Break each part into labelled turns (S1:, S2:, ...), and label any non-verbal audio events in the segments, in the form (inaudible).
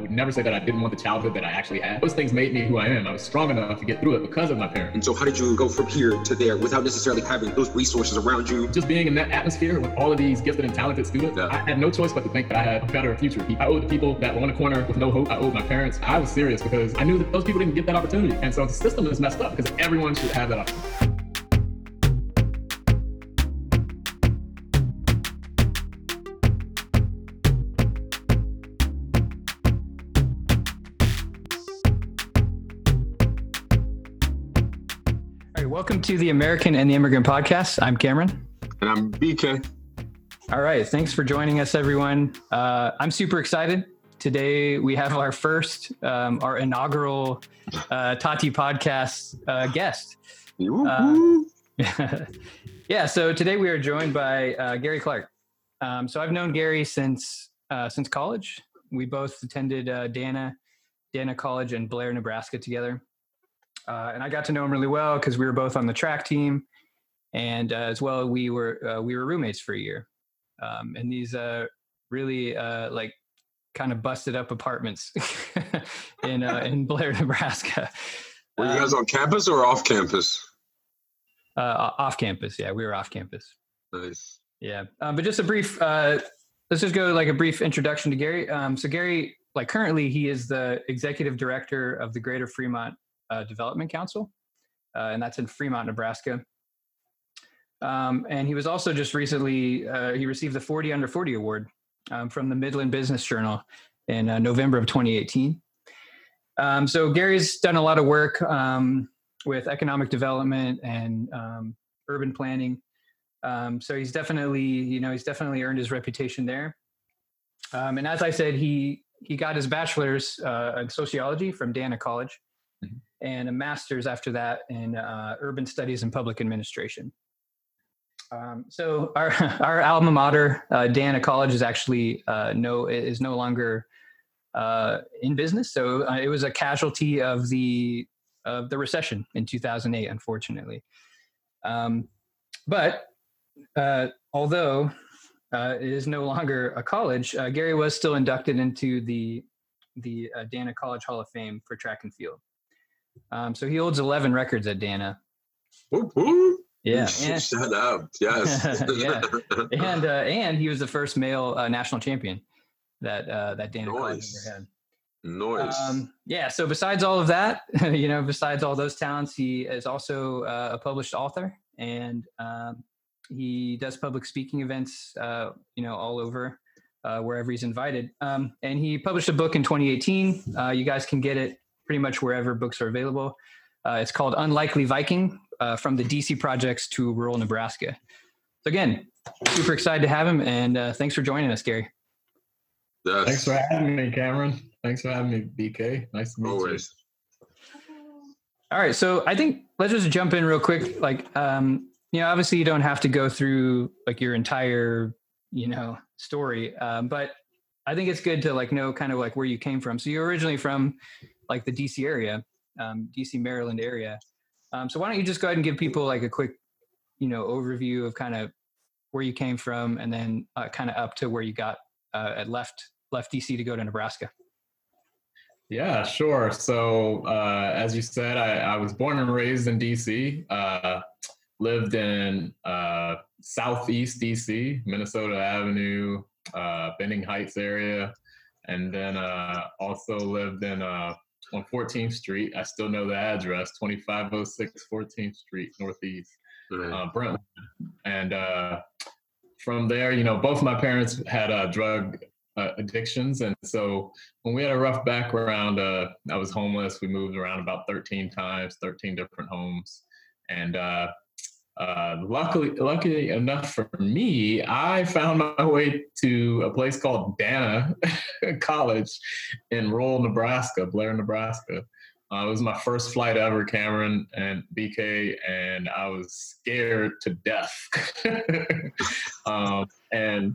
S1: would never say that I didn't want the childhood that I actually had. Those things made me who I am. I was strong enough to get through it because of my parents.
S2: And so, how did you go from here to there without necessarily having those resources around you?
S1: Just being in that atmosphere with all of these gifted and talented students,
S2: Yeah.
S1: I had no choice but to think that I had a better future. I owed the people that were on the corner with no hope. I owed my parents. I was serious because I knew that those people didn't get that opportunity. And so the system is messed up because everyone should have that opportunity.
S3: Welcome to the American and the Immigrant Podcast. I'm Cameron.
S2: And I'm BK.
S3: All right, thanks for joining us, everyone. Uh, I'm super excited. Today we have our first, um, our inaugural uh, Tati podcast uh, guest. (laughs) Yeah, so today we are joined by uh, Garry Clark. Um, so I've known Garry since uh, since college. We both attended uh, Dana Dana College in Blair, Nebraska, together, uh, and I got to know him really well because we were both on the track team, and uh, as well we were uh, we were roommates for a year, um, in these uh, really uh, like kind of busted up apartments (laughs) in uh, in Blair, (laughs) Nebraska.
S2: Were you guys on campus or off campus?
S3: uh, off campus? Yeah, we were off campus.
S2: Nice.
S3: Yeah, um, but just a brief. Uh, let's just go like a brief introduction to Garry. Um, so Garry, like currently, he is the executive director of the Greater Fremont uh, Development Council, uh, and that's in Fremont, Nebraska. Um, and he was also just recently uh, he received the 40 Under 40 award um, from the Midland Business Journal in uh, November of 2018. Um, so Garry's done a lot of work um, with economic development and um, urban planning. Um, so he's definitely, you know, he's definitely earned his reputation there. And as I said, he he got his bachelor's uh, in sociology from Dana College,
S1: Mhm.
S3: And a master's after that in uh, urban studies and public administration. Um, so our (laughs) our alma mater, uh, Dana College, is actually uh, no is no longer uh, in business. So uh, it was a casualty of the of the recession in 2008, unfortunately. Um, but uh, although it is no longer a college, Garry was still inducted into the the Dana College Hall of Fame for track and field. Um, so he holds 11 records at Dana.
S2: Woo-hoo.
S3: Yeah, and (laughs)
S2: Shut up. Yes. (laughs)
S3: Yeah. (laughs) and, uh, and he was the first male uh, national champion that uh, that Dana
S2: Nice.
S3: ever had.
S2: Noise.
S3: Um, yeah. So besides all of that, you know, besides all those talents, he is also uh, a published author, and um, he does public speaking events, uh, you know, all over uh, wherever he's invited. Um, and he published a book in 2018. Uh, you guys can get it pretty much wherever books are available. Uh, it's called Unlikely Viking: uh, From the DC Projects to Rural Nebraska. So again, super excited to have him, and uh, thanks for joining us, Garry.
S2: yes.
S1: Thanks for having me, Cameron. Thanks for having me, BK. Nice to meet
S2: Always.
S3: All right, so I think let's just jump in real quick. Like, um, you know, obviously you don't have to go through like your entire, you know, story, um, but I think it's good to like know kind of like where you came from. So you're originally from like the DC area, um, DC Maryland area. Um, so why don't you just go ahead and give people like a quick, you know, overview of kind of where you came from, and then uh, kind of up to where you got uh, at left left DC to go to Nebraska.
S1: Yeah, sure. So, uh, as you said, I, I was born and raised in DC. Uh, lived in uh, Southeast DC, Minnesota Avenue, uh, Benning Heights area, and then uh, also lived in uh, on 14th Street. I still know the address, 2506 14th Street Northeast,
S2: Right.
S1: uh, Brentwood. And uh, from there, you know, both my parents had uh, drug uh, addictions, and so when we had a rough background, uh, I was homeless. We moved around about 13 times, 13 different homes, and uh, luckily, luckily enough for me, I found my way to a place called Dana (laughs) College in rural Nebraska, Blair, Nebraska. Uh, it was my first flight ever, Cameron and BK, and I was scared to death. (laughs) um, and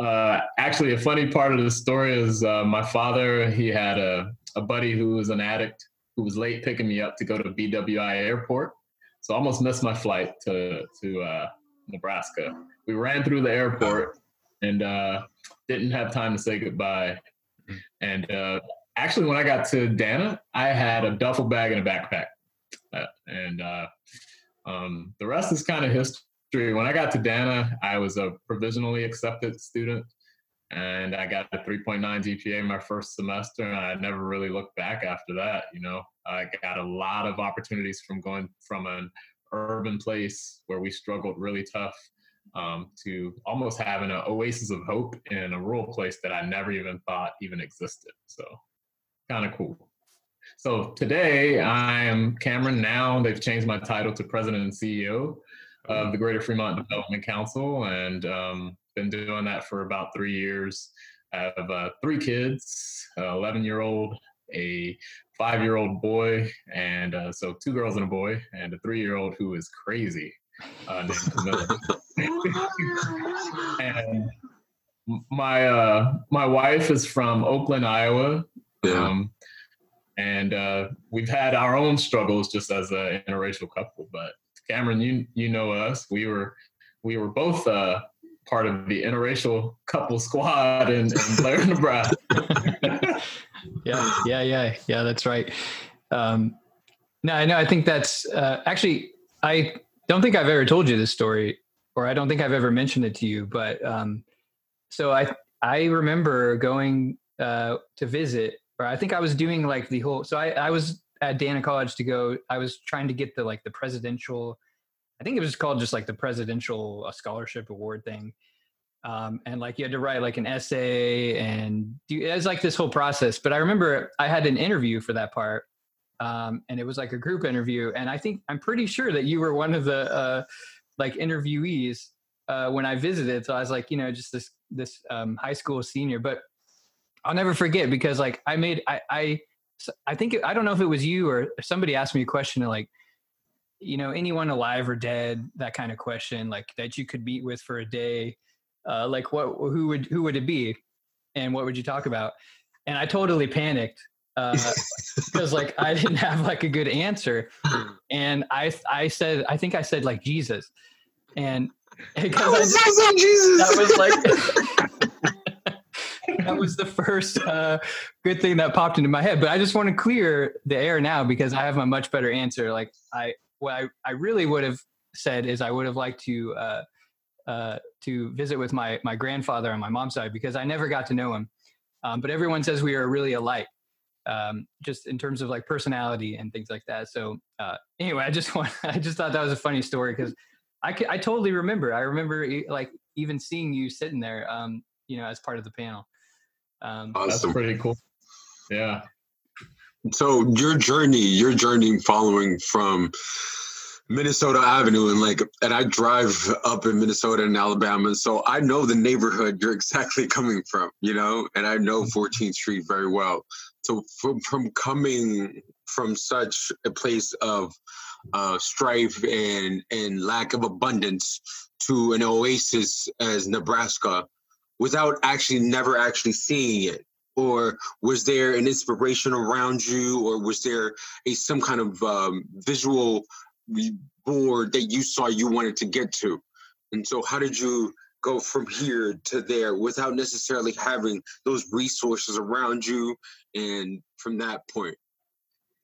S1: uh, actually, a funny part of the story is uh, my father. He had a, a buddy who was an addict who was late picking me up to go to BWI Airport, so I almost missed my flight to to uh, Nebraska. We ran through the airport and uh, didn't have time to say goodbye. And uh, actually, when I got to Dana, I had a duffel bag and a backpack, uh, and uh, um, the rest is kind of history. When I got to Dana, I was a provisionally accepted student, and I got a 3.9 GPA my first semester, and I never really looked back after that. You know, I got a lot of opportunities from going from an urban place where we struggled really tough um, to almost having an oasis of hope in a rural place that I never even thought even existed. So, kind of cool. So today I am Cameron. Now they've changed my title to President and CEO of the Greater Fremont Development Council, and um, been doing that for about three years. I have uh, three kids: 11 year old, a five year old boy, and uh, so two girls and a boy, and a three year old who is crazy uh, (laughs) and my uh, my wife is from Oakland, Iowa.
S4: Yeah.
S1: Um, and uh, we've had our own struggles just as an interracial couple. But Cameron, you you know us. We were we were both uh, part of the interracial couple squad in, in Blair, (laughs) Nebraska. (laughs)
S3: yeah, yeah, yeah, yeah. That's right. Um, no, I know. I think that's uh, actually. I don't think I've ever told you this story, or I don't think I've ever mentioned it to you. But um, so I I remember going uh, to visit, or I think I was doing like the whole. So I I was at Dana College to go. I was trying to get the like the presidential. I think it was called just like the presidential uh, scholarship award thing. Um, and like you had to write like an essay and do it was like this whole process. But I remember I had an interview for that part, um, and it was like a group interview. And I think I'm pretty sure that you were one of the uh, like interviewees uh, when I visited. So I was like, you know, just this this um, high school senior. But I'll never forget because like I made I I I think I don't know if it was you or somebody asked me a question like you know anyone alive or dead that kind of question like that you could meet with for a day uh, like what who would who would it be? And what would you talk about? And i totally panicked because uh, (laughs) like i didn't have like a good answer. And i i said i think i said like jesus. And (laughs) because I,
S4: Jesus.
S3: that was like (laughs) that was the first uh, good thing that popped into my head. But i just want to clear the air now because i have a much better answer. Like i what i, I really would have said is i would have liked to uh, uh, to visit with my my grandfather on my mom's side because I never got to know him. Um, but everyone says we are really alike, um, just in terms of like personality and things like that. So uh, anyway, I just (laughs) want I just thought that was a funny story because I I totally remember. I remember like even seeing you sitting there, um, you know, as part of the panel. Um,
S4: awesome.
S1: That's pretty cool. Yeah.
S4: So your journey, your journey following from Minnesota Avenue and like and I drive up in Minnesota and Alabama so I know the neighborhood you're (laughs) exactly coming from you know and I know 14th Street very well. So from from coming from such a place of uh, strife and and lack of abundance to an oasis as Nebraska without actually never actually seeing it or was there an inspiration around you or was there a some kind of um, visual board that you saw you wanted to get to. And so, how did you go from here to there without necessarily having those resources around you? And from that point,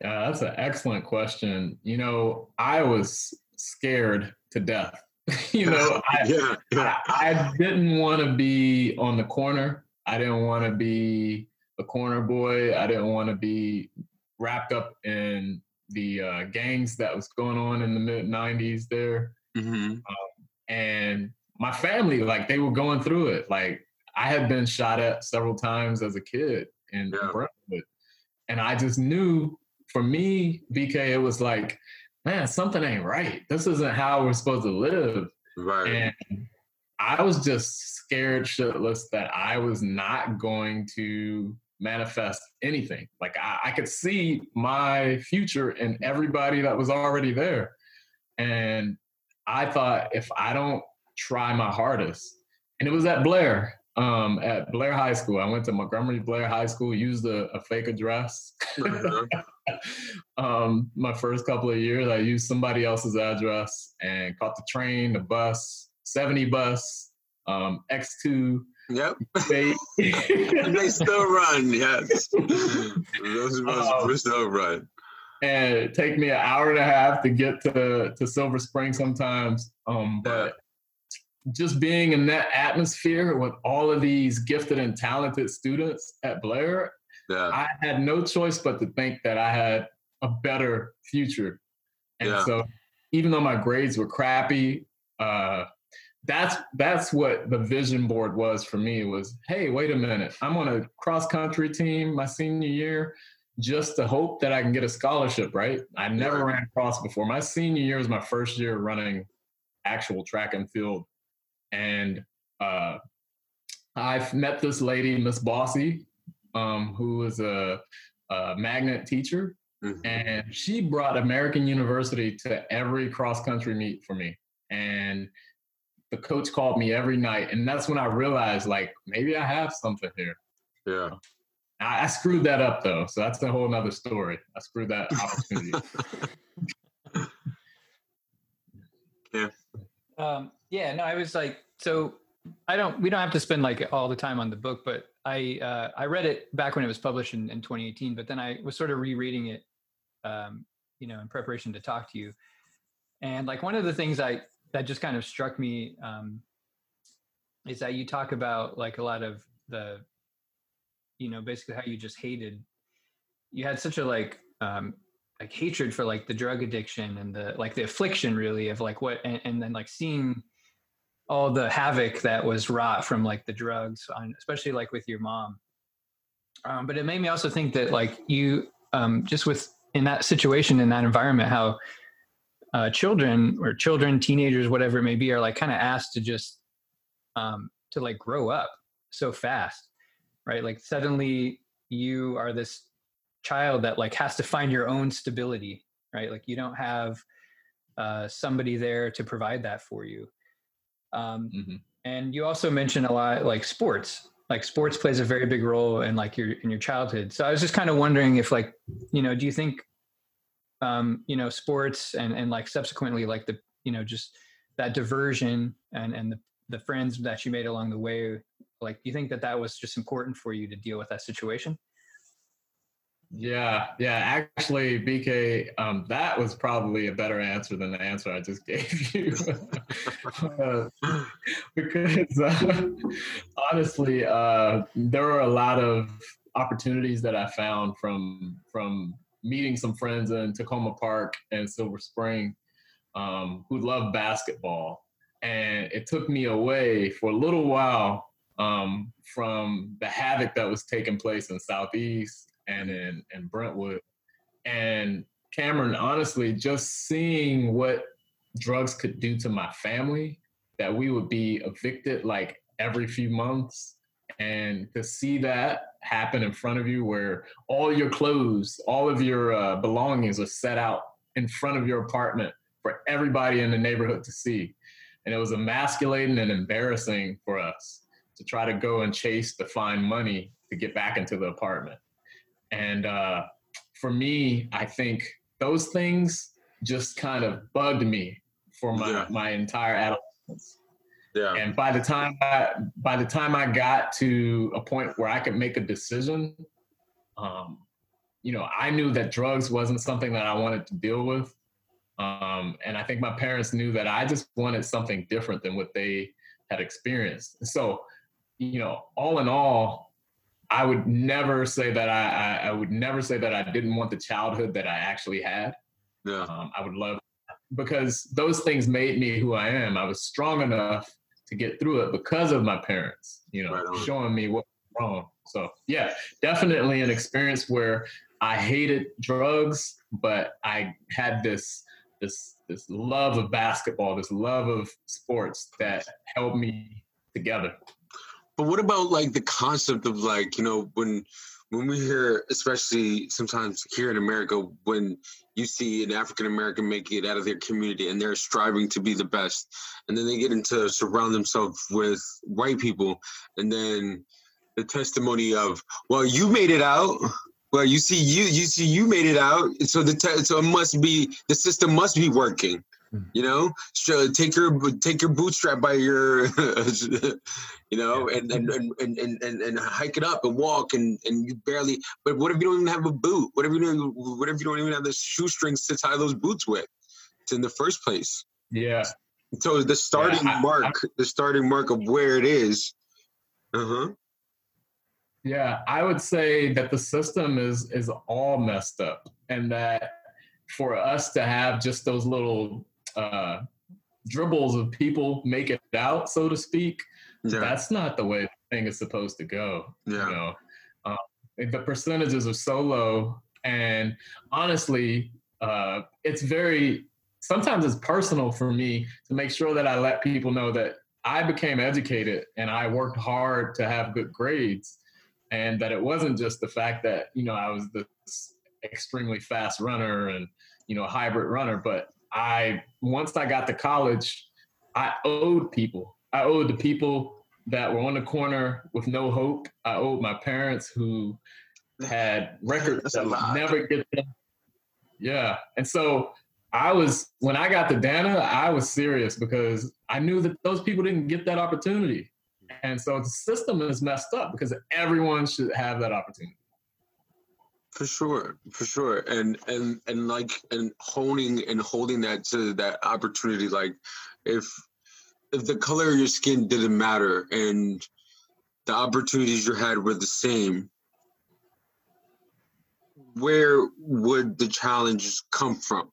S1: yeah, that's an excellent question. You know, I was scared to death. (laughs) you know, (laughs) I,
S4: yeah, yeah.
S1: I, I didn't want to be on the corner. I didn't want to be a corner boy. I didn't want to be wrapped up in the uh, gangs that was going on in the mid 90s there.
S4: Mm-hmm.
S1: Um, and my family, like, they were going through it. Like, I had been shot at several times as a kid in
S4: Yeah.
S1: Brentwood. And I just knew for me, BK, it was like, man, something ain't right. This isn't how we're supposed to live.
S4: Right.
S1: And I was just scared shitless that I was not going to manifest anything. Like I, I could see my future in everybody that was already there. And I thought if I don't try my hardest, and it was at Blair, um, at Blair High School. I went to Montgomery Blair High School, used a, a fake address.
S4: Uh-huh. (laughs)
S1: um, my first couple of years, I used somebody else's address and caught the train, the bus, 70 bus, um, X2,
S4: Yep.
S1: they (laughs) (laughs)
S4: they still run. Yes. Those us
S1: Um,
S4: still run.
S1: and it take me an hour and a half to get to to Silver Spring sometimes. Um, but just being in that atmosphere with all of these gifted and talented students at Blair,
S4: Yeah.
S1: I had no choice but to think that I had a better future. And
S4: Yeah.
S1: so even though my grades were crappy, uh, that's that's what the vision board was for me was, hey, wait a minute. I'm on a cross country team my senior year just to hope that I can get a scholarship, right? I never ran cross before. My senior year was my first year running actual track and field. And uh, I've met this lady, Miss Bossy, um, who was a, a magnet teacher,
S4: Mhm.
S1: and she brought American University to every cross country meet for me. And the coach called me every night, and that's when I realized, like, maybe I have something here.
S4: Yeah.
S1: I, I screwed that up though, so that's a whole nother story. I screwed that opportunity. (laughs)
S3: Um, yeah, no, I was like, so I don't, we don't have to spend like all the time on the book, but I, uh, I read it back when it was published in, in 2018, but then I was sort of rereading it, um, you know, in preparation to talk to you. And like one of the things I, that just kind of struck me, um, is that you talk about like a lot of the, you know, basically how you just hated, you had such a like, um, like hatred for like the drug addiction and the like the affliction really of like what and, and then like seeing all the havoc that was wrought from like the drugs on especially like with your mom. Um, but it made me also think that like you um, just with in that situation in that environment how uh, children or children teenagers whatever it may be are like kind of asked to just um, to like grow up so fast right? Like suddenly you are this child that like has to find your own stability right? Like you don't have uh, somebody there to provide that for you. Um,
S1: Mhm.
S3: and you also mentioned a lot like sports. Like sports plays a very big role in like your in your childhood. So i was just kind of wondering if like you know do you think um you know sports and and like subsequently like the you know just that diversion and and the the friends that you made along the way like do you think that that was just important for you to deal with that situation
S1: Yeah, yeah. Actually, BK, um, that was probably a better answer than the answer I just (laughs) gave you. Uh, because uh, honestly, uh, there were a lot of opportunities that I found from from meeting some friends in Takoma Park and Silver Spring um, who love basketball, and it took me away for a little while um, from the havoc that was taking place in Southeast and in, in Brentwood. And Cameron, honestly, just seeing what drugs could do to my family, that we would be evicted like every few months. And to see that happen in front of you, where all your clothes, all of your uh, belongings are set out in front of your apartment for everybody in the neighborhood to see. And it was emasculating and embarrassing for us to try to go and chase to find money to get back into the apartment. And uh, for me, I think those things just kind of bugged me for my,
S4: Yeah.
S1: my entire adolescence.
S4: Yeah.
S1: And by the time I, by the time I got to a point where I could make a decision, um, you know, I knew that drugs wasn't something that I wanted to deal with. Um, and I think my parents knew that I just wanted something different than what they had experienced. So, you know, all in all, I would never say that I, I, I would never say that I didn't want the childhood that I actually had.
S4: Yeah.
S1: Um, I would love because those things made me who I am. I was strong enough to get through it because of my parents, you know,
S4: Right
S1: showing me what was wrong. So yeah, definitely an experience where I hated drugs, but I had this this this love of basketball, this love of sports that held me together.
S4: But what about like the concept of like, you know, when when we hear, especially sometimes here in America, when you see an African American make it out of their community and they're striving to be the best, and then they get into surround themselves with white people, and then the testimony of, well, you made it out. Well, you see, you you see, you made it out. So the te- so it must be the system must be working.
S3: Hmm.
S4: You know, so take your take your bootstrap by your, (laughs) you know, and, and, and, and, and, and, hike it up and walk and, and you barely. But what if you don't even have a boot? What if you don't? What if you don't even have the shoestrings to tie those boots with? In the first place.
S1: Yeah.
S4: So the starting
S1: I- I-
S4: mark, the starting mark of where it is. Uh huh.
S1: Yeah, I would say that the system is is all messed up, and that for us to have just those little uh, dribbles of people make it out, so to speak,
S4: Yeah.
S1: that's not the way the thing is supposed to go.
S4: Yeah.
S1: You know, um, the percentages are so low, and honestly, uh, it's very sometimes it's personal for me to make sure that I let people know that I became educated and I worked hard to have good grades, and that it wasn't just the fact that you know I was this extremely fast runner and you know a hybrid runner, but I once I got to college, I owed people. I owed the people that were on the corner with no hope. I owed my parents who had (laughs) records that would never get them. Yeah. And so I was, when I got to Dana, I was serious because I knew that those people didn't get that opportunity. And so the system is messed up because everyone should have that opportunity.
S4: For sure, for sure, and and and like and honing and holding that to that opportunity. Like, if if the color of your skin didn't matter and the opportunities you had were the same, where would the challenges come from?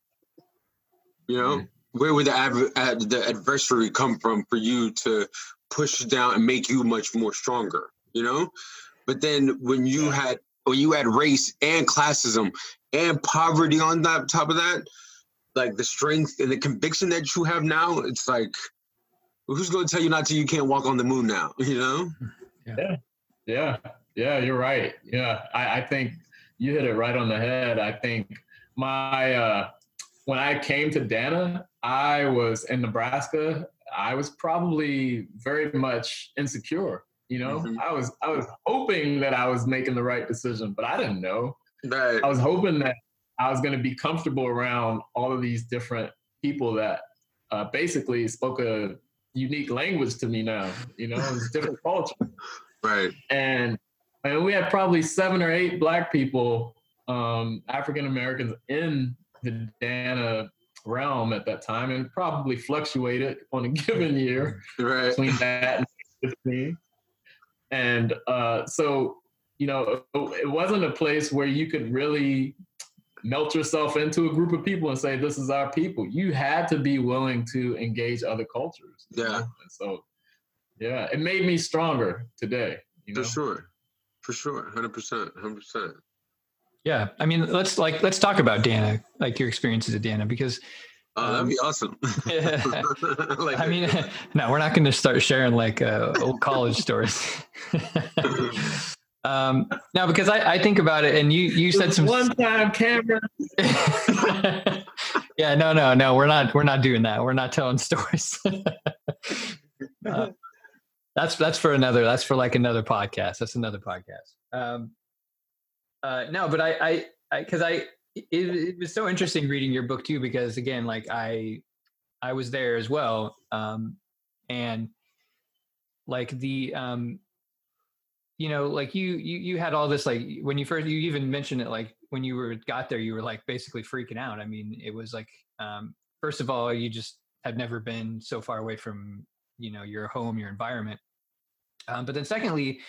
S4: You know, mm-hmm. where would the ad- the adversary come from for you to push down and make you much more stronger? You know, but then when you had when you had race and classism and poverty on that top of that, like the strength and the conviction that you have now, it's like who's going to tell you not to? You can't walk on the moon now. (laughs) You know?
S1: Yeah, yeah, yeah, you're right. Yeah, I, I think you hit it right on the head. I think my uh, when I came to Dana, I was in Nebraska. I was probably very much insecure. You know,
S4: Mhm.
S1: I was I was hoping that I was making the right decision, but I didn't know.
S4: Right.
S1: I was hoping that I was going to be comfortable around all of these different people that uh, basically spoke a unique language to me now. You know, it was different (laughs) culture
S4: Right.
S1: and and we had probably seven or eight black people, um, African Americans in the Dana realm at that time, and probably fluctuated on a (laughs) given year
S4: Right.
S1: between that and 15. And uh, so, you know, it wasn't a place where you could really melt yourself into a group of people and say, "This is our people." You had to be willing to engage other cultures. you
S4: Yeah.
S1: know? And so, yeah, it made me stronger today. You know?
S4: For sure. For sure. Hundred percent. Hundred percent.
S3: Yeah, I mean, let's like let's talk about Dana, like your experiences at Dana, because
S4: Oh, that'd
S3: Um,
S4: be awesome. (laughs) like (laughs)
S3: I mean, (laughs) no, we're not going to start sharing like uh, old college stories. um, no, because I, I think about it, and you you said some.
S1: one time camera.
S3: yeah, no, no, no, we're not we're not doing that. We're not telling stories. Uh, that's that's for another. That's for like another podcast. That's another podcast. Um, uh, no, but I I because I, it, it was so interesting reading your book too because again like I I was there as well um, and like the um, you know like you you you had all this like when you first you even mentioned it like when you were got there you were like basically freaking out. I mean it was like um, first of all you just had never been so far away from you know your home your environment um, but then secondly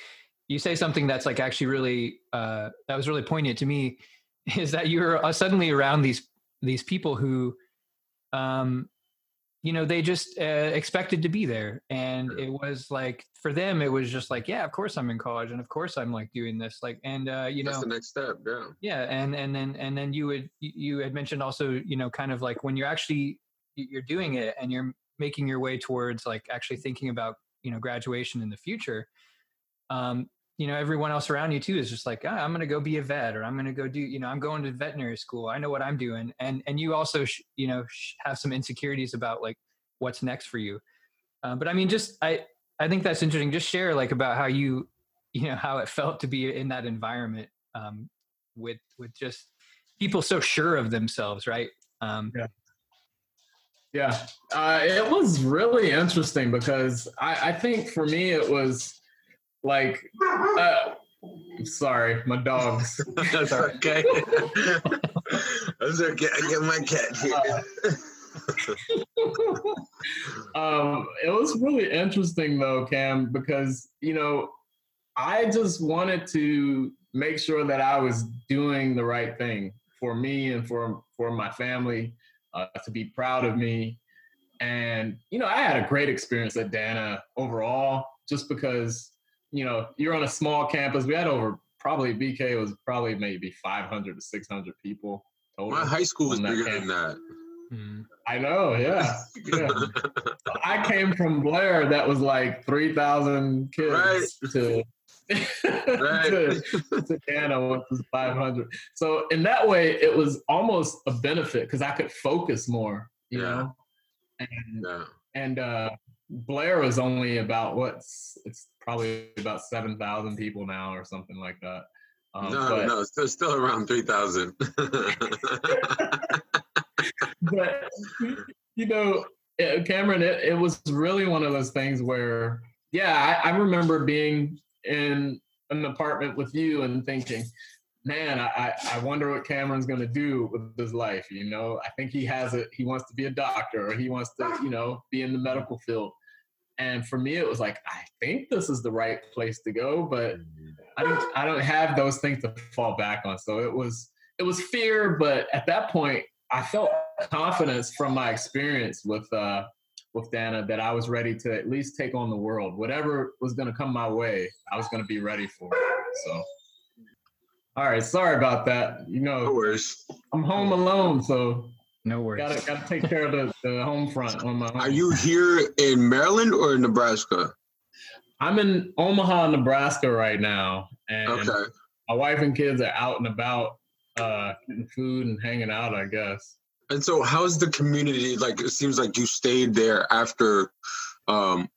S3: you say something that's like actually really uh, that was really poignant to me (laughs) is that you're uh, suddenly around these these people who um you know they just uh, expected to be there and it was like for them it was just like yeah of course i'm in college and of course i'm like doing this like and uh you
S4: that's
S3: know
S4: the next step. Yeah.
S3: yeah and and then and then you would you- you had mentioned also you know kind of like when you're actually you're doing it and you're making your way towards like actually thinking about you know graduation in the future um you know everyone else around you too is just like ah, i'm going to go be a vet or i'm going to go do you know i'm going to veterinary school. I know what i'm doing. And and you also sh- you know sh- have some insecurities about like what's next for you. Um, but i mean just i i think that's interesting. Just share like about how you you know how it felt to be in that environment um with with just people so sure of themselves right? Um
S1: Yeah. Yeah, uh, it was really interesting because I, I think for me it was like, uh, sorry, my dogs. (laughs)
S4: That's okay. That's okay. I get my cat here. (laughs)
S1: um, it was really interesting though, Cam, because you know, I just wanted to make sure that I was doing the right thing for me and for for my family uh, to be proud of me. And you know, I had a great experience at Dana overall, just because you know you're on a small campus. We had over probably BK was probably maybe 500 to 600 people. Total
S4: My high school was bigger
S1: campus.
S4: than that.
S3: Hmm.
S1: I know, yeah. yeah. (laughs) I came from Blair that was like 3,000 kids
S4: Right.
S1: to, (laughs)
S4: Right.
S1: to, to Dana, which was 500. So in that way, it was almost a benefit because I could focus more, you
S4: Yeah.
S1: know? And,
S4: Yeah.
S1: and uh, Blair was only about what's, it's probably about 7,000 people now or something like that. Um,
S4: no,
S1: but,
S4: no, still, still around 3,000. (laughs)
S1: but you know, eh, Cameron, it, it was really one of those things where, yeah, I, I remember being in an apartment with you and thinking, man, I, I- I wonder what Cameron's going to do with his life. You know, I think he has it. He wants to be a doctor or he wants to, you know, be in the medical field. And for me, it was like, I think this is the right place to go, but I don't I don't have those things to fall back on. So it was it was fear, but at that point I felt confidence from my experience with uh with Dana that I was ready to at least take on the world. Whatever was gonna come my way, I was gonna be ready for it. So all right, sorry about that. You
S4: no
S1: know,
S4: worries.
S1: I'm home alone, so
S3: No worries.
S1: gotta gotta take care of the, the home front on my
S4: Are you here in Maryland or in Nebraska?
S1: I'm in Omaha, Nebraska right now, and
S4: Okay.
S1: my wife and kids are out and about uh getting food and hanging out i guess
S4: And so, how's the community? Like, it seems like you stayed there after, um,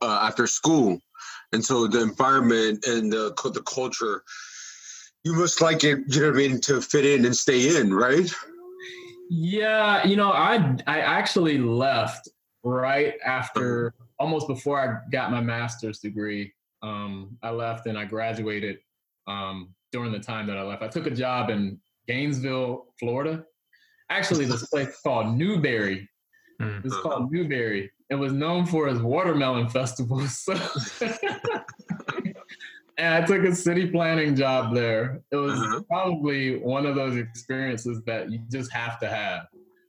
S4: uh, after school, and so the environment and the the culture, you must like it. You know what I mean to fit in and stay in, right?
S1: Yeah you know i i actually left right after almost before i got my master's degree um i left and i graduated um during the time that i left i took a job in gainesville florida actually this place called newberry. It's called Newberry. It was known for its watermelon festival. (laughs) So (laughs) and I took a city planning job there. It was
S4: Uh-huh.
S1: probably one of those experiences that you just have to have,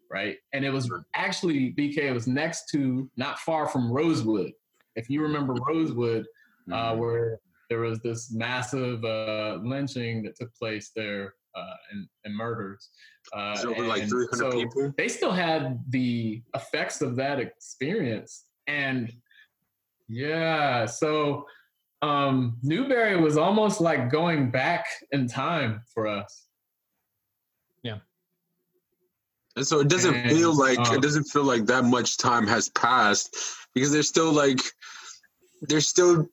S1: right? And it was actually BK. It was next to, not far from Rosewood. If you remember Rosewood, uh, where there was this massive uh, lynching that took place there uh, and, and murders. Uh,
S4: There's over like 300
S1: so
S4: people.
S1: They still had the effects of that experience, and yeah, so um, Newberry was almost like going back in time for us. Yeah.
S4: And so it doesn't
S1: And,
S4: feel like
S1: um,
S4: it doesn't feel like that much time has passed because there's still like there's still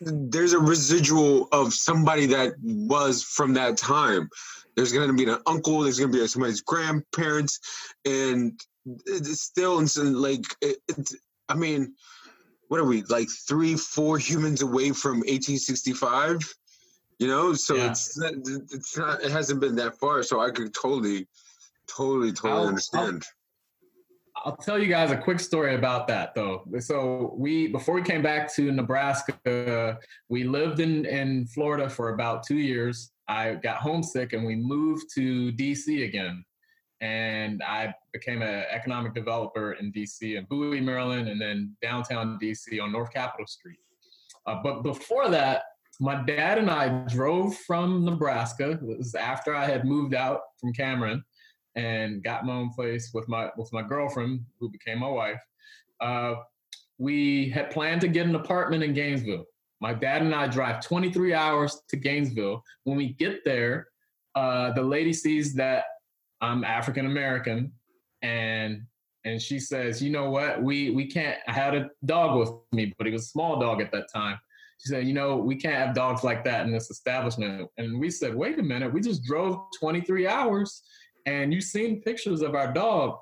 S4: there's a residual of somebody that was from that time. There's gonna be an uncle. There's gonna be somebody's grandparents, and it's still it's like it, it's, I mean, what are we like three, four humans away from 1865? You know, so
S1: Yeah.
S4: it's not, it's not it hasn't been that far. So I could totally, totally, totally
S1: I'll- I'll-
S4: understand.
S1: I'll tell you guys a quick story about that though. So we before we came back to Nebraska, we lived in in Florida for about 2 years. I got homesick and we moved to DC again. And I became an economic developer in DC in Bowie, Maryland, and then downtown DC on North Capitol Street. Uh, but before that, my dad and I drove from Nebraska. It was after I had moved out from Cameron and got my own place with my with my girlfriend who became my wife. Uh, we had planned to get an apartment in Gainesville. My dad and I drive 23 hours to Gainesville. When we get there, uh, the lady sees that I'm African American, and and she says, "You know what? We we can't." I had a dog with me, but he was a small dog at that time. She said, "You know, we can't have dogs like that in this establishment." And we said, "Wait a minute! We just drove 23 hours." and you've seen pictures of our dog.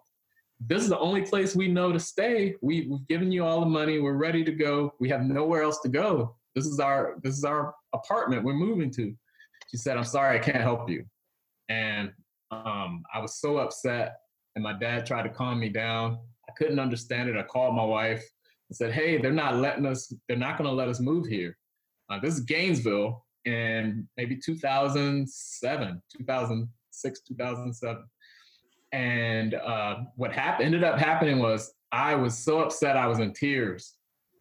S1: this is the only place we know to stay. We, we've given you all the money. We're ready to go. We have nowhere else to go. This is our this is our apartment we're moving to. She said, I'm sorry, I can't help you. And um, I was so upset. And my dad tried to calm me down. I couldn't understand it. I called my wife and said, Hey, they're not letting us, they're not going to let us move here. Uh, this is Gainesville in maybe 2007, 2006, 2007. And uh, what happened, ended up happening was I was so upset I was in tears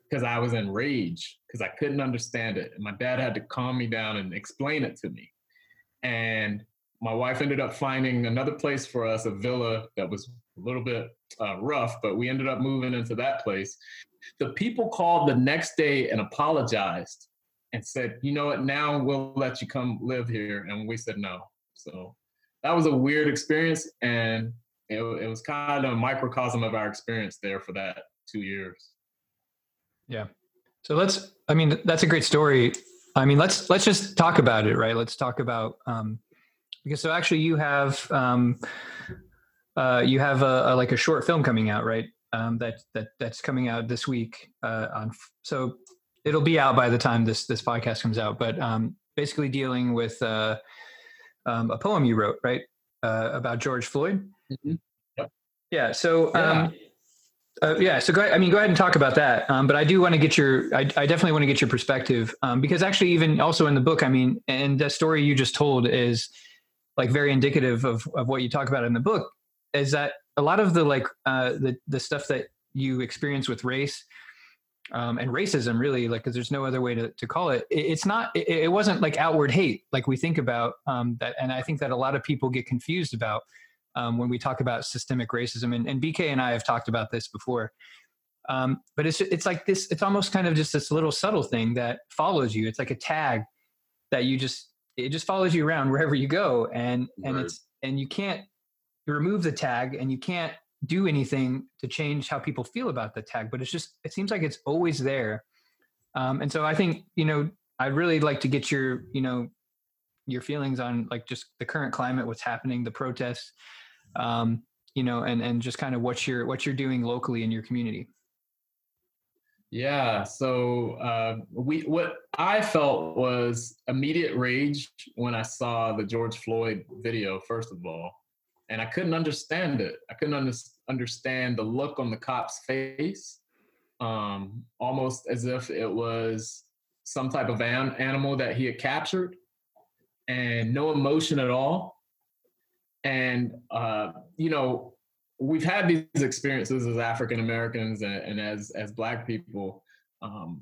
S1: because I was in rage because I couldn't understand it. And my dad had to calm me down and explain it to me. And my wife ended up finding another place for us, a villa that was a little bit uh, rough, but we ended up moving into that place. The people called the next day and apologized and said, you know what, now we'll let you come live here. And we said no. So that was a weird experience. And it, it was kind of a microcosm of our experience there for that two years.
S3: Yeah. So let's, I mean, that's a great story. I mean, let's, let's just talk about it, right? Let's talk about, um, because so actually you have, um, uh, you have a, a like a short film coming out, right? Um, that, that, that's coming out this week, uh, on, so it'll be out by the time this, this podcast comes out, but, um, basically dealing with, uh, um, a poem you wrote, right? Uh, about George Floyd.
S1: Mm-hmm. Yep.
S3: Yeah. So, um, uh, yeah, so go ahead, I mean, go ahead and talk about that. Um, but I do want to get your, I, I definitely want to get your perspective um, because actually, even also in the book, I mean, and the story you just told is like very indicative of of what you talk about in the book. Is that a lot of the like uh, the the stuff that you experience with race um, and racism, really, like because there's no other way to to call it. it it's not. It, it, wasn't like outward hate like we think about um, that, and I think that a lot of people get confused about um, when we talk about systemic racism. And, and, BK and I have talked about this before. Um, but it's it's like this. It's almost kind of just this little subtle thing that follows you. It's like a tag that you just it just follows you around wherever you go, and and right. it's and you can't you remove the tag and you can't do anything to change how people feel about the tag. But it's just it seems like it's always there. Um, and so I think you know I'd really like to get your you know your feelings on like just the current climate, what's happening, the protests, um, you know, and and just kind of what you're what you're doing locally in your community.
S1: Yeah. So uh, we what I felt was immediate rage when I saw the George Floyd video. First of all, and I couldn't understand it. I couldn't under, understand the look on the cop's face, um, almost as if it was some type of an- animal that he had captured, and no emotion at all. And, uh, you know, we've had these experiences as African Americans and, and, as, as Black people um,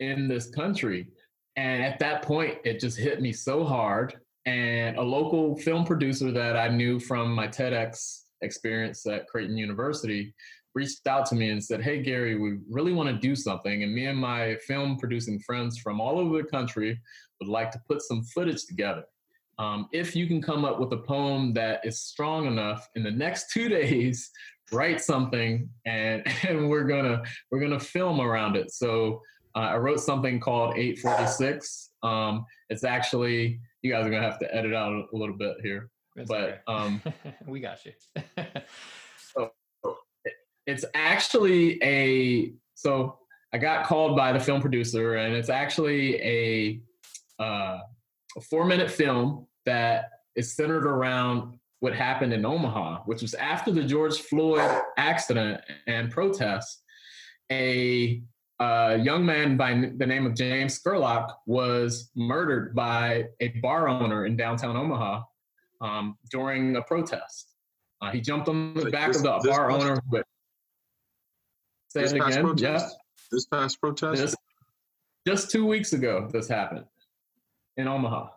S1: in this country. And at that point, it just hit me so hard. And a local film producer that I knew from my TEDx experience at Creighton University reached out to me and said, Hey, Garry, we really want to do something. And me and my film producing friends from all over the country would like to put some footage together. Um, if you can come up with a poem that is strong enough in the next two (laughs) days, write something and, (laughs) and we're gonna we're gonna film around it. So uh, I wrote something called 846. Um, it's actually you guys are gonna have to edit out a little bit here,
S3: That's
S1: but um, (laughs)
S3: we got you.
S1: so it's actually a so I got called by the film producer, and it's actually a uh, a four minute film that is centered around what happened in Omaha, which was after the George Floyd accident and protests. A uh, young man by the name of James Scurlock was murdered by a bar owner in downtown Omaha um, during a protest. Uh, he jumped on the back this, of the bar owner. With, say it again. Protest? Yeah.
S4: This past protest. This,
S1: just two weeks ago, this happened in Omaha.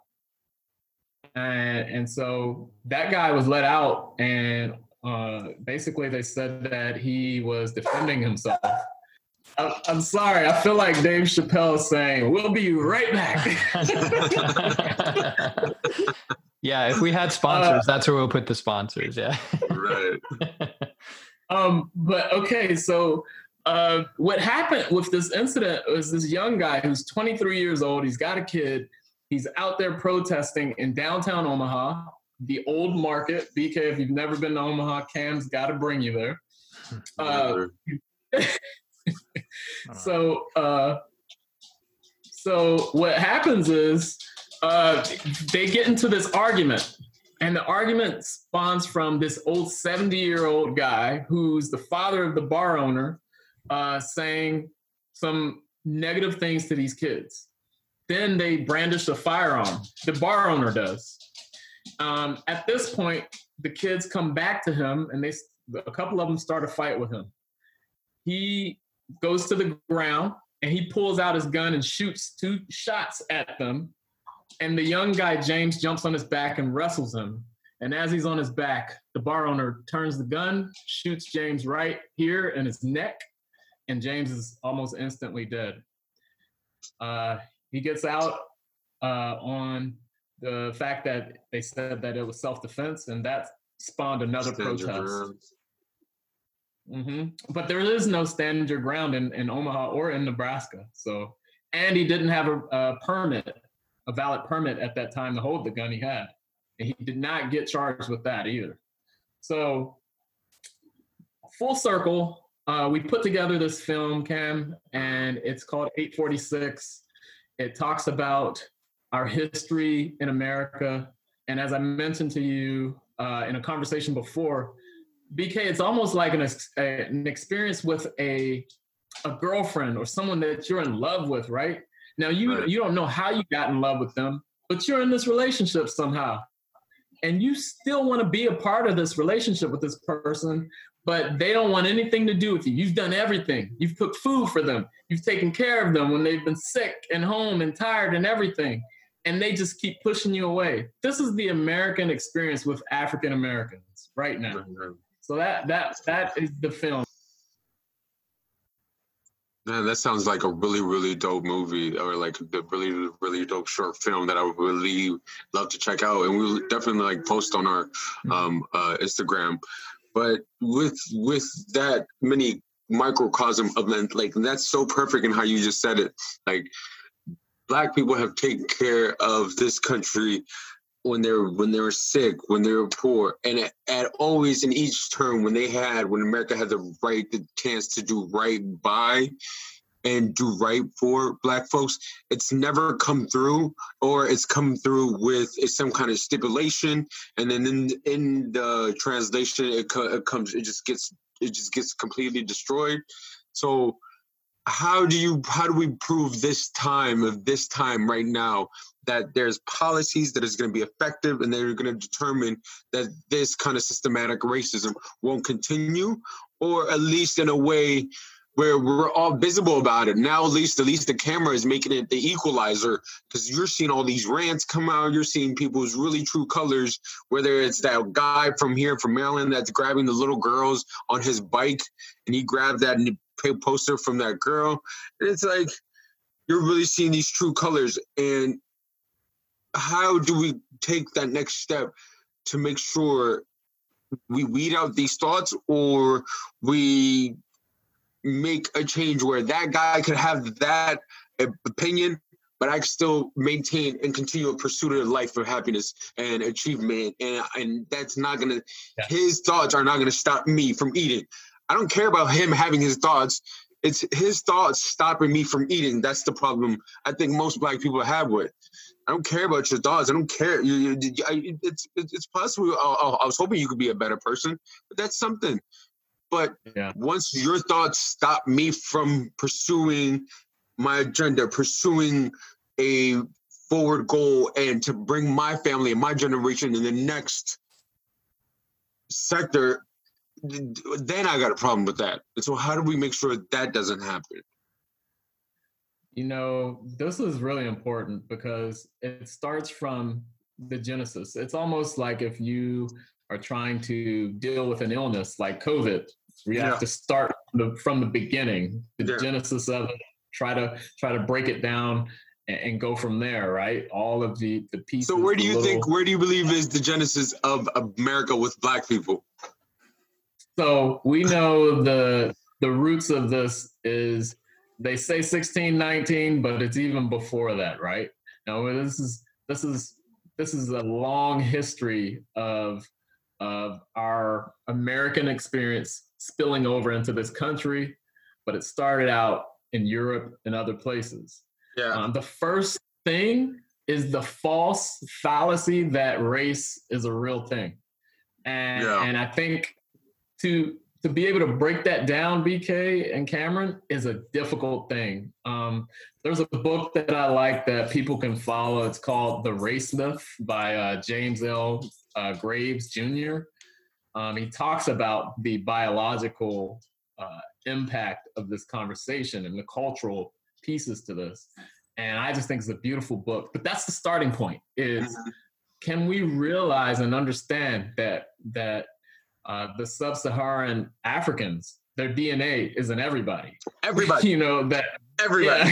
S1: And, and so that guy was let out, and uh, basically they said that he was defending himself. I, I'm sorry, I feel like Dave Chappelle saying, "We'll be right back." (laughs)
S3: yeah, if we had sponsors, uh, that's where we'll put the sponsors. Yeah.
S4: right. (laughs)
S1: um, but okay, so uh, what happened with this incident was this young guy who's 23 years old. He's got a kid He's out there protesting in downtown Omaha. the old market. BK, if you've never been to Omaha, Cam's got to bring you there. (laughs) Uh, (laughs) so uh, so what happens is uh, they get into this argument and the argument spawns from this old 70 year old guy who's the father of the bar owner uh, saying some negative things to these kids then they brandish a firearm the bar owner does um, at this point the kids come back to him and they a couple of them start a fight with him he goes to the ground and he pulls out his gun and shoots two shots at them. And the young guy, James, jumps on his back and wrestles him. And as he's on his back, the bar owner turns the gun, shoots James right here in his neck, and James is almost instantly dead. Uh, he gets out uh, on the fact that they said that it was self defense, and that spawned another
S4: Stand
S1: protest.
S4: ground.
S1: hmm But there is no stand your ground in, in Omaha or in Nebraska. So, and he didn't have a, a permit, a valid permit at that time to hold the gun he had. And he did not get charged with that either. So, full circle, uh, we put together this film, Cam, and it's called 846. It talks about our history in America. And as I mentioned to you uh, in a conversation before, BK, it's almost like an, a- an experience with a a girlfriend or someone that you're in love with, right? Now you
S4: Right.
S1: you don't know how you got in love with them, but you're in this relationship somehow, and you still want to be a part of this relationship with this person, but they don't want anything to do with you. You've done everything. You've cooked food for them. You've taken care of them when they've been sick and home and tired and everything, and they just keep pushing you away. This is the American experience with African Americans right now. So that that that is the film.
S4: Man, that sounds like a really, really dope movie or like the really, really dope short film that I would really love to check out. And we'll definitely like post on our um, uh, Instagram. But with with that many microcosm event, like that's so perfect in how you just said it. Like black people have taken care of this country when they're when they were sick, when they were poor, and at, at always in each term when they had when America had the right the chance to do right by and do right for black folks, it's never come through, or it's come through with some kind of stipulation, and then in in the translation it, co- it comes it just gets it just gets completely destroyed. So how do you how do we prove this time of this time right now that there's policies that is going to be effective and they're going to determine that this kind of systematic racism won't continue or at least in a way where we're all visible about it. Now at least at least the camera is making it the equalizer because you're seeing all these rants come out. You're seeing people's really true colors whether it's that guy from here from maryland that's grabbing the little girls on his bike and he grabbed that poster from that girl. And it's like you're really seeing these true colors. And how do we take that next step to make sure we weed out these thoughts or we make a change where that guy could have that opinion but I can still maintain and continue a pursuit of life of happiness and achievement. And and that's not gonna
S1: Yeah.
S4: his thoughts are not gonna stop me from eating. I don't care about him having his thoughts. It's his thoughts stopping me from eating. That's the problem I think most black people have with. I don't care about your thoughts. I don't care. You, you, you- I, it's, it's possible. I I was hoping you could be a better person, but that's something. But
S1: Yeah.
S4: once your thoughts stop me from pursuing my agenda, pursuing a forward goal, and to bring my family and my generation in the next sector, then I got a problem with that. And so, how do we make sure that doesn't happen?
S1: You know, this is really important because it starts from the genesis. It's almost like if you are trying to deal with an illness like COVID, we
S4: Yeah.
S1: have to start the, from the beginning, the
S4: Yeah.
S1: genesis of it. Try to try to break it down and, and go from there. Right, all of the the pieces.
S4: So, where do you think? Where do you believe is the genesis of America with Black people?
S1: So we know the the roots of this is they say 1619, but it's even before that, right? Now this is this is this is a long history of of our American experience spilling over into this country, but it started out in Europe and other places.
S4: Yeah.
S1: Um, the first thing is the false fallacy that race is a real thing, and
S4: Yeah.
S1: and I think to to be able to break that down, BK and Cameron, is a difficult thing. Um, there's a book that I like that people can follow. It's called The Race Myth by uh, James L. Uh, Graves Jr. Um, he talks about the biological uh, impact of this conversation and the cultural pieces to this. And I just think it's a beautiful book. But that's the starting point: is
S4: Mhm.
S1: can we realize and understand that that uh, the sub-Saharan Africans, their DNA is in everybody.
S4: Everybody. (laughs)
S1: you know that
S4: Everybody.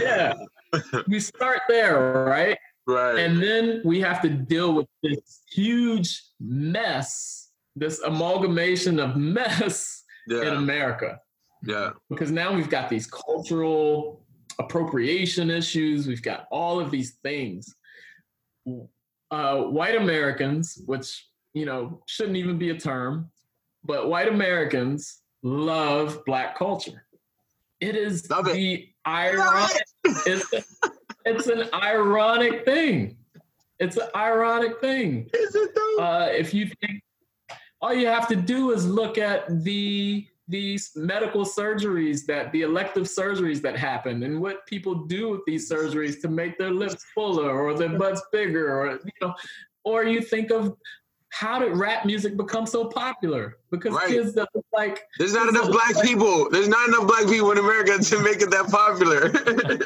S1: yeah (laughs) (laughs) we start there right
S4: right.
S1: and then we have to deal with this huge mess this amalgamation of (laughs) mess in america
S4: Yeah.
S1: because now we've got these cultural appropriation issues we've got all of these things uh, white americans which you know shouldn't even be a term but white americans love black culture it is
S4: Love it.
S1: the ironic (laughs) it's, it's an ironic thing it's an ironic thing
S4: Is it though?
S1: uh, if you think all you have to do is look at the these medical surgeries that the elective surgeries that happen and what people do with these surgeries to make their lips fuller or their butts bigger or you know or you think of how did rap music become so popular because
S4: Right.
S1: kids that look like
S4: There's not enough black people. There's not enough black people in America to make it that popular.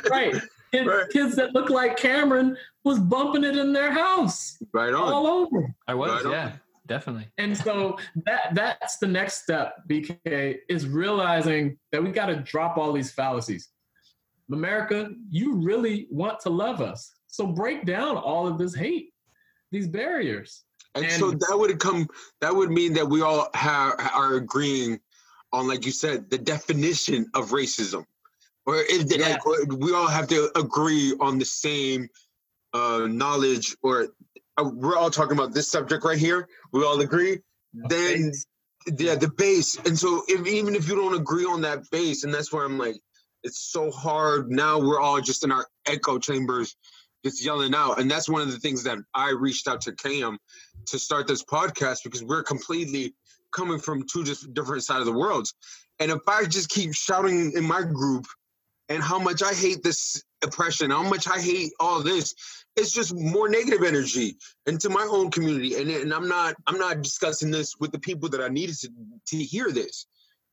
S4: (laughs)
S1: right kids,
S4: Right.
S1: kids that look like cameron was bumping it in their house
S4: right on.
S1: all over
S3: I was,
S4: Right
S3: yeah, definitely.
S1: And so that that's the next step, BK, is realizing that we got to drop all these fallacies. America, you really want to love us. So break down all of this hate, these barriers.
S4: And,
S1: And-
S4: so that would come. That would mean that we all have, are agreeing on, like you said, the definition of racism, or it
S1: Yeah.
S4: like or we all have to agree on the same uh, knowledge, or uh, we're all talking about this subject right here. We all agree. Then yeah, the base. And so if even if you don't agree on that base, and that's where I'm like, it's so hard. Now we're all just in our echo chambers, just yelling out. And that's one of the things that I reached out to Cam to start this podcast because we're completely coming from two just different sides of the worlds. And if I just keep shouting in my group and how much I hate this oppression, how much I hate all this, it's just more negative energy into my own community. And, and I'm not I'm not discussing this with the people that I needed to, to hear this.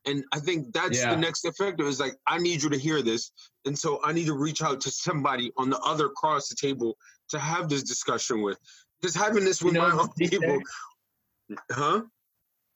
S4: And I think that's
S1: Yeah.
S4: the next effect is like I need you to hear this. And so I need to reach out to somebody on the other across the table to have this discussion with. Because having this with
S1: You know,
S4: my own (laughs) people, huh?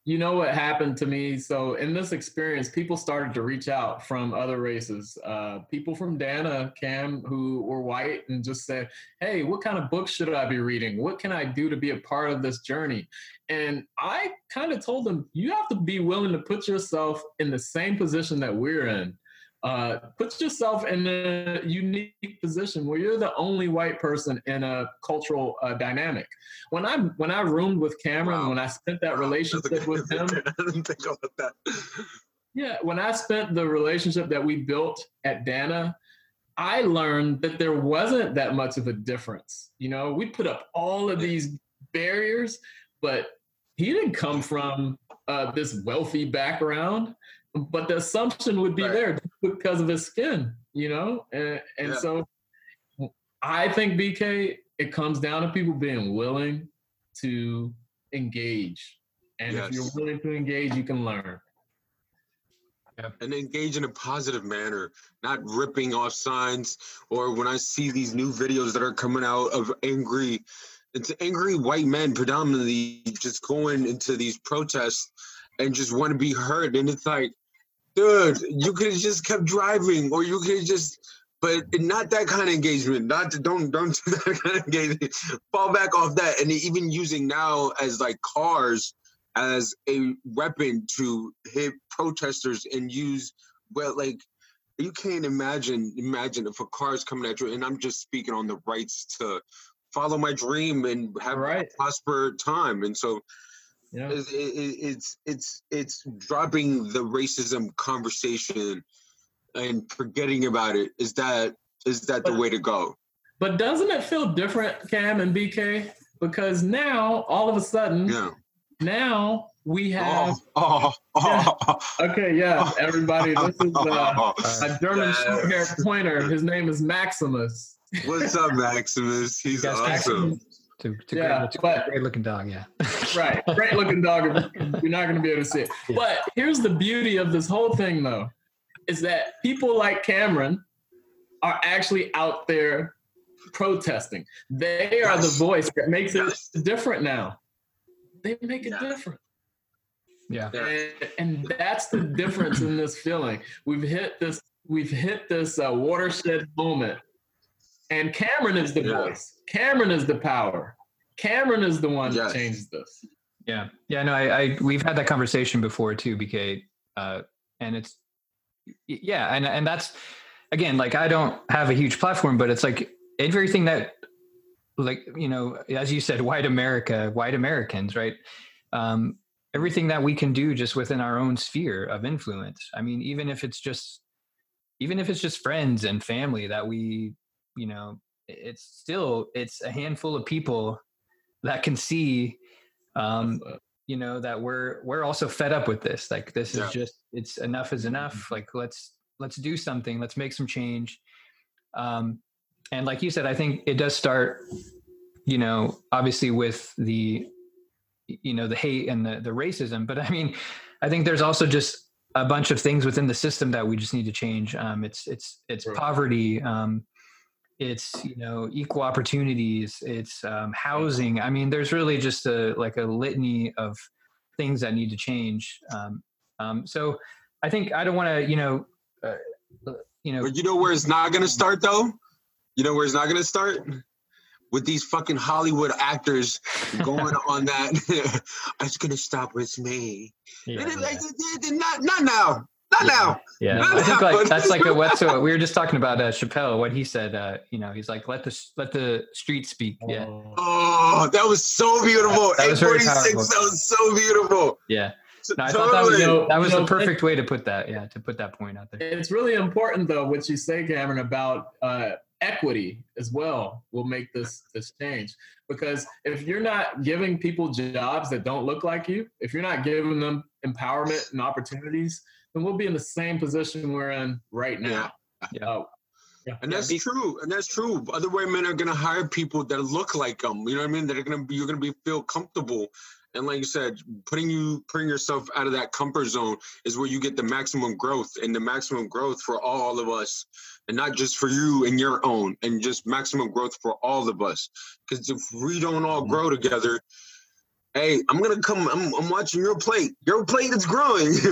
S1: You know what happened to me? So in this experience, people started to reach out from other races. Uh, people from Dana, Cam, who were white, and just said, "Hey, what kind of books should I be reading? What can I do to be a part of this journey?" And I kind of told them, "You have to be willing to put yourself in the same position that we're in. Uh, put yourself in a unique position where you're the only white person in a cultural uh, dynamic." when I when I roomed with Cameron,
S4: Wow.
S1: when I spent that relationship with him, (laughs)
S4: I didn't think about that.
S1: yeah, when I spent the relationship that we built at Dana, I learned that there wasn't that much of a difference. You know, we put up all of these barriers, but he didn't come from uh, this wealthy background. But the assumption would be
S4: Right.
S1: there because of his skin, you know, and, and
S4: Yeah.
S1: so I think BK it comes down to people being willing to engage, and if you're willing to engage, you can learn.
S4: and engage in a positive manner, not ripping off signs. Or when I see these new videos that are coming out of angry, it's angry white men predominantly just going into these protests and just want to be heard. And it's like, dude, you could have just kept driving, or you could just. But not that kind of engagement. Not to, don't don't do (laughs) that kind of engagement. Fall back off that, and even using now as like cars as a weapon to hit protesters and use well like you can't imagine imagine if a car is coming at you and i'm just speaking on the rights to follow my dream and have
S1: Right.
S4: a prosper time and so
S1: Yeah.
S4: it's, it, it- it's it's it's dropping the racism conversation and forgetting about it is that is that the way to go
S1: But doesn't it feel different, Cam and BK? Because now, all of a sudden,
S4: yeah
S1: now we have. (laughs)
S4: oh, oh, oh, (laughs)
S1: Okay, yeah, everybody, this is uh, (laughs) a German
S4: Yes.
S1: short-haired pointer. His name is Maximus.
S4: what's up maximus he's
S3: Guys,
S4: awesome
S3: to, to
S1: Yeah,
S3: great, to
S1: but-
S3: great looking dog. Yeah. (laughs)
S1: Right, great looking dog. You're not going to be able to see it. (laughs)
S3: Yeah.
S1: But here's the beauty of this whole thing, though, is that people like Cameron are actually out there protesting. They are the voice that makes it different now. They make it
S4: Yeah.
S1: different.
S3: Yeah.
S1: and, and that's the difference in this feeling. We've hit this. We've hit this uh, watershed moment, and Cameron is the
S4: Yeah.
S1: voice. Cameron is the power. Cameron is the one
S4: Yes.
S1: that changed this.
S3: Yeah, yeah, no, I, I we've had that conversation before too, BK, uh, and it's yeah, and and that's again, like I don't have a huge platform, but it's like everything that, like you know, as you said, white America, white Americans, right? Um, everything that we can do just within our own sphere of influence. I mean, even if it's just, even if it's just friends and family that we, you know, it's still it's a handful of people that can see um
S1: uh,
S3: you know that we're we're also fed up with this. Like this
S4: Yeah.
S3: is just it's enough is enough. Like let's let's do something. Let's make some change. Um and like you said i think it does start you know obviously with the you know the hate and the the racism. But i mean i think there's also just a bunch of things within the system that we just need to change. Um it's it's it's
S1: Right.
S3: poverty um it's you know equal opportunities it's um, housing i mean there's really just a like a litany of things that need to change um, um, so i think i don't want to you know uh, you know
S4: But you know where it's not gonna start though? You know where it's not gonna start? With these fucking Hollywood actors (laughs) going on that (laughs) it's gonna stop with me.
S3: yeah,
S4: Like, Not not now. Not
S3: Yeah.
S4: now.
S3: yeah.
S4: Not
S3: i think
S4: now.
S3: like that's like a what's (laughs) so we were just talking about uh, chappelle what he said uh, you know he's like let the let the street speak yeah
S1: oh,
S4: that was so beautiful.
S3: That was very
S4: 846,
S3: powerful.
S4: that was so beautiful.
S3: yeah no, i thought that was
S4: totally.
S3: that was
S1: You
S3: the perfect way to put that yeah to put that point out there
S1: It's really important, though, what you say, Cameron, about uh, equity as well will make this this change. Because if you're not giving people jobs that don't look like you, if you're not giving them empowerment and opportunities, then we'll be in the same position we're in right now.
S3: Yeah.
S1: Uh, yeah.
S4: And
S1: Yeah,
S4: that's
S1: be-
S4: true. And that's true. Other women are gonna hire people that look like them. You know what I mean? That are gonna be you're gonna be feel comfortable. And like you said, putting you putting yourself out of that comfort zone is where you get the maximum growth and the maximum growth for all of us, and not just for you and your own, and just maximum growth for all of us. Because if we don't all grow together, hey, I'm gonna come. I'm, I'm watching your plate. Your plate is growing. (laughs)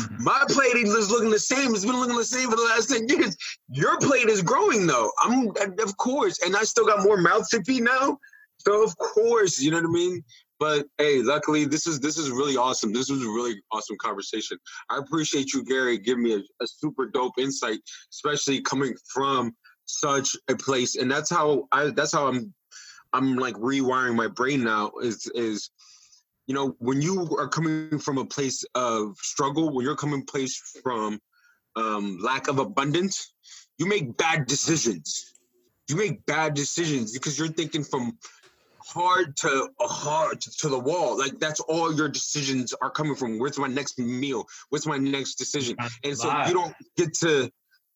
S3: Mhm.
S4: My plate is looking the same. It's been looking the same for the last 10 years. Your plate is growing though. I'm of course, and I still got more mouths to feed now. So of course, you know what I mean? But hey, luckily this is this is really awesome. This was a really awesome conversation. I appreciate you, Garry, giving me a, a super dope insight, especially coming from such a place. And that's how I that's how I'm I'm like rewiring my brain now is is you know when you are coming from a place of struggle when you're coming place from um, lack of abundance you make bad decisions. You make bad decisions because you're thinking from hard to hard to, to the wall. Like that's all your decisions are coming from. Where's my next meal? What's my next decision? And so you don't get to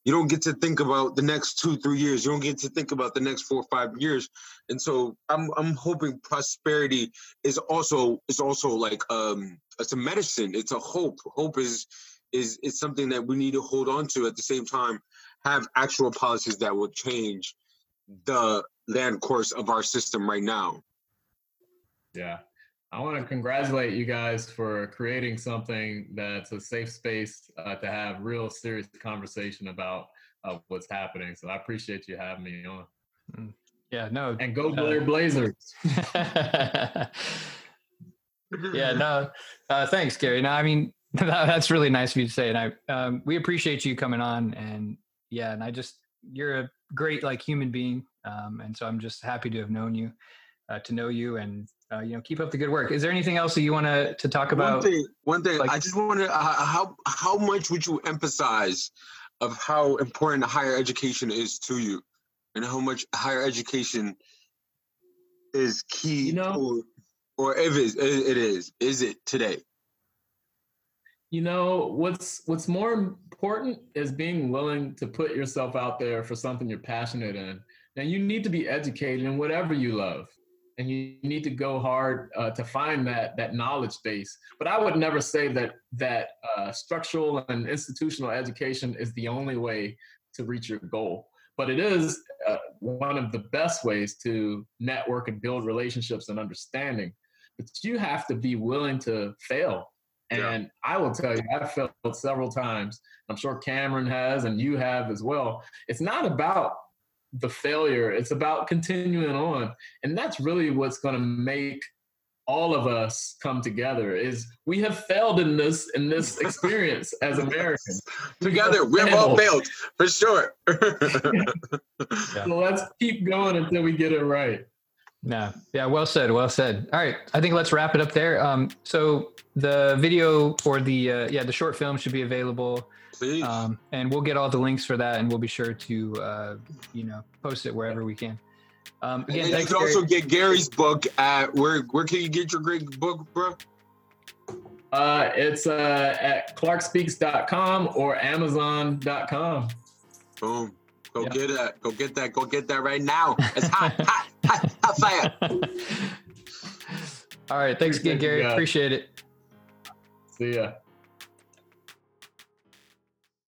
S4: you don't get to think about the next two three years. You don't get to think about the next four or five years. And so i'm i'm hoping prosperity is also is also like um it's a medicine. It's a hope. Hope is is is something that we need to hold on to. At the same time have actual policies that will change the land course of our system right now.
S1: Yeah. I want to congratulate you guys for creating something that's a safe space uh, to have real serious conversation about uh, what's happening. So I appreciate you having me on.
S3: yeah no
S1: And go
S3: Uh,
S1: Blair Blazers. (laughs)
S3: yeah, no, uh, thanks, Garry. No, I mean, (laughs) That- That's really nice of you to say, and I um, we appreciate you coming on. And yeah, and I just you're a great like human being, um, and so I'm just happy to have known you, uh, to know you, and uh, you know keep up the good work. Is there anything else that you want to to talk about?
S4: one thing, one thing.
S3: like-
S4: I just wonder uh, how how much would you emphasize of how important higher education is to you, and how much higher education is key,
S1: You know-
S4: to, or if it is, it is, is it today?
S1: You know, what's what's more important is being willing to put yourself out there for something you're passionate in. And you need to be educated in whatever you love, and you need to go hard uh, to find that that knowledge base. But I would never say that that uh, structural and institutional education is the only way to reach your goal. But it is uh, one of the best ways to network and build relationships and understanding. But you have to be willing to fail
S4: Yeah.
S1: and I will tell you, I've failed several times. I'm sure Cameron has, and you have as well. It's not about the failure, it's about continuing on. And that's really what's going to make all of us come together is we have failed in this in this (laughs) experience as Americans.
S4: Together, we've all failed for sure.
S3: Yeah. (laughs)
S1: So let's keep going until we get it right.
S3: Yeah, yeah, well said, well said. All right, I think let's wrap it up there. Um, so the video or the uh, yeah the short film should be available,
S4: Please.
S3: um, and we'll get all the links for that, and we'll be sure to uh, you know post it wherever we can. Um,
S4: and
S3: again,
S4: then you can
S3: Garry.
S4: also get Garry's book at where? Where can you get your great book, bro?
S1: Uh, it's uh, at clarkspeaks.com or amazon.com.
S4: Boom. Go
S3: Yeah.
S4: get that. Go get that. Go get that right now. It's hot, (laughs) hot, hot, hot fire.
S3: all right, thanks again,
S1: Garry.
S3: Appreciate it.
S1: See ya.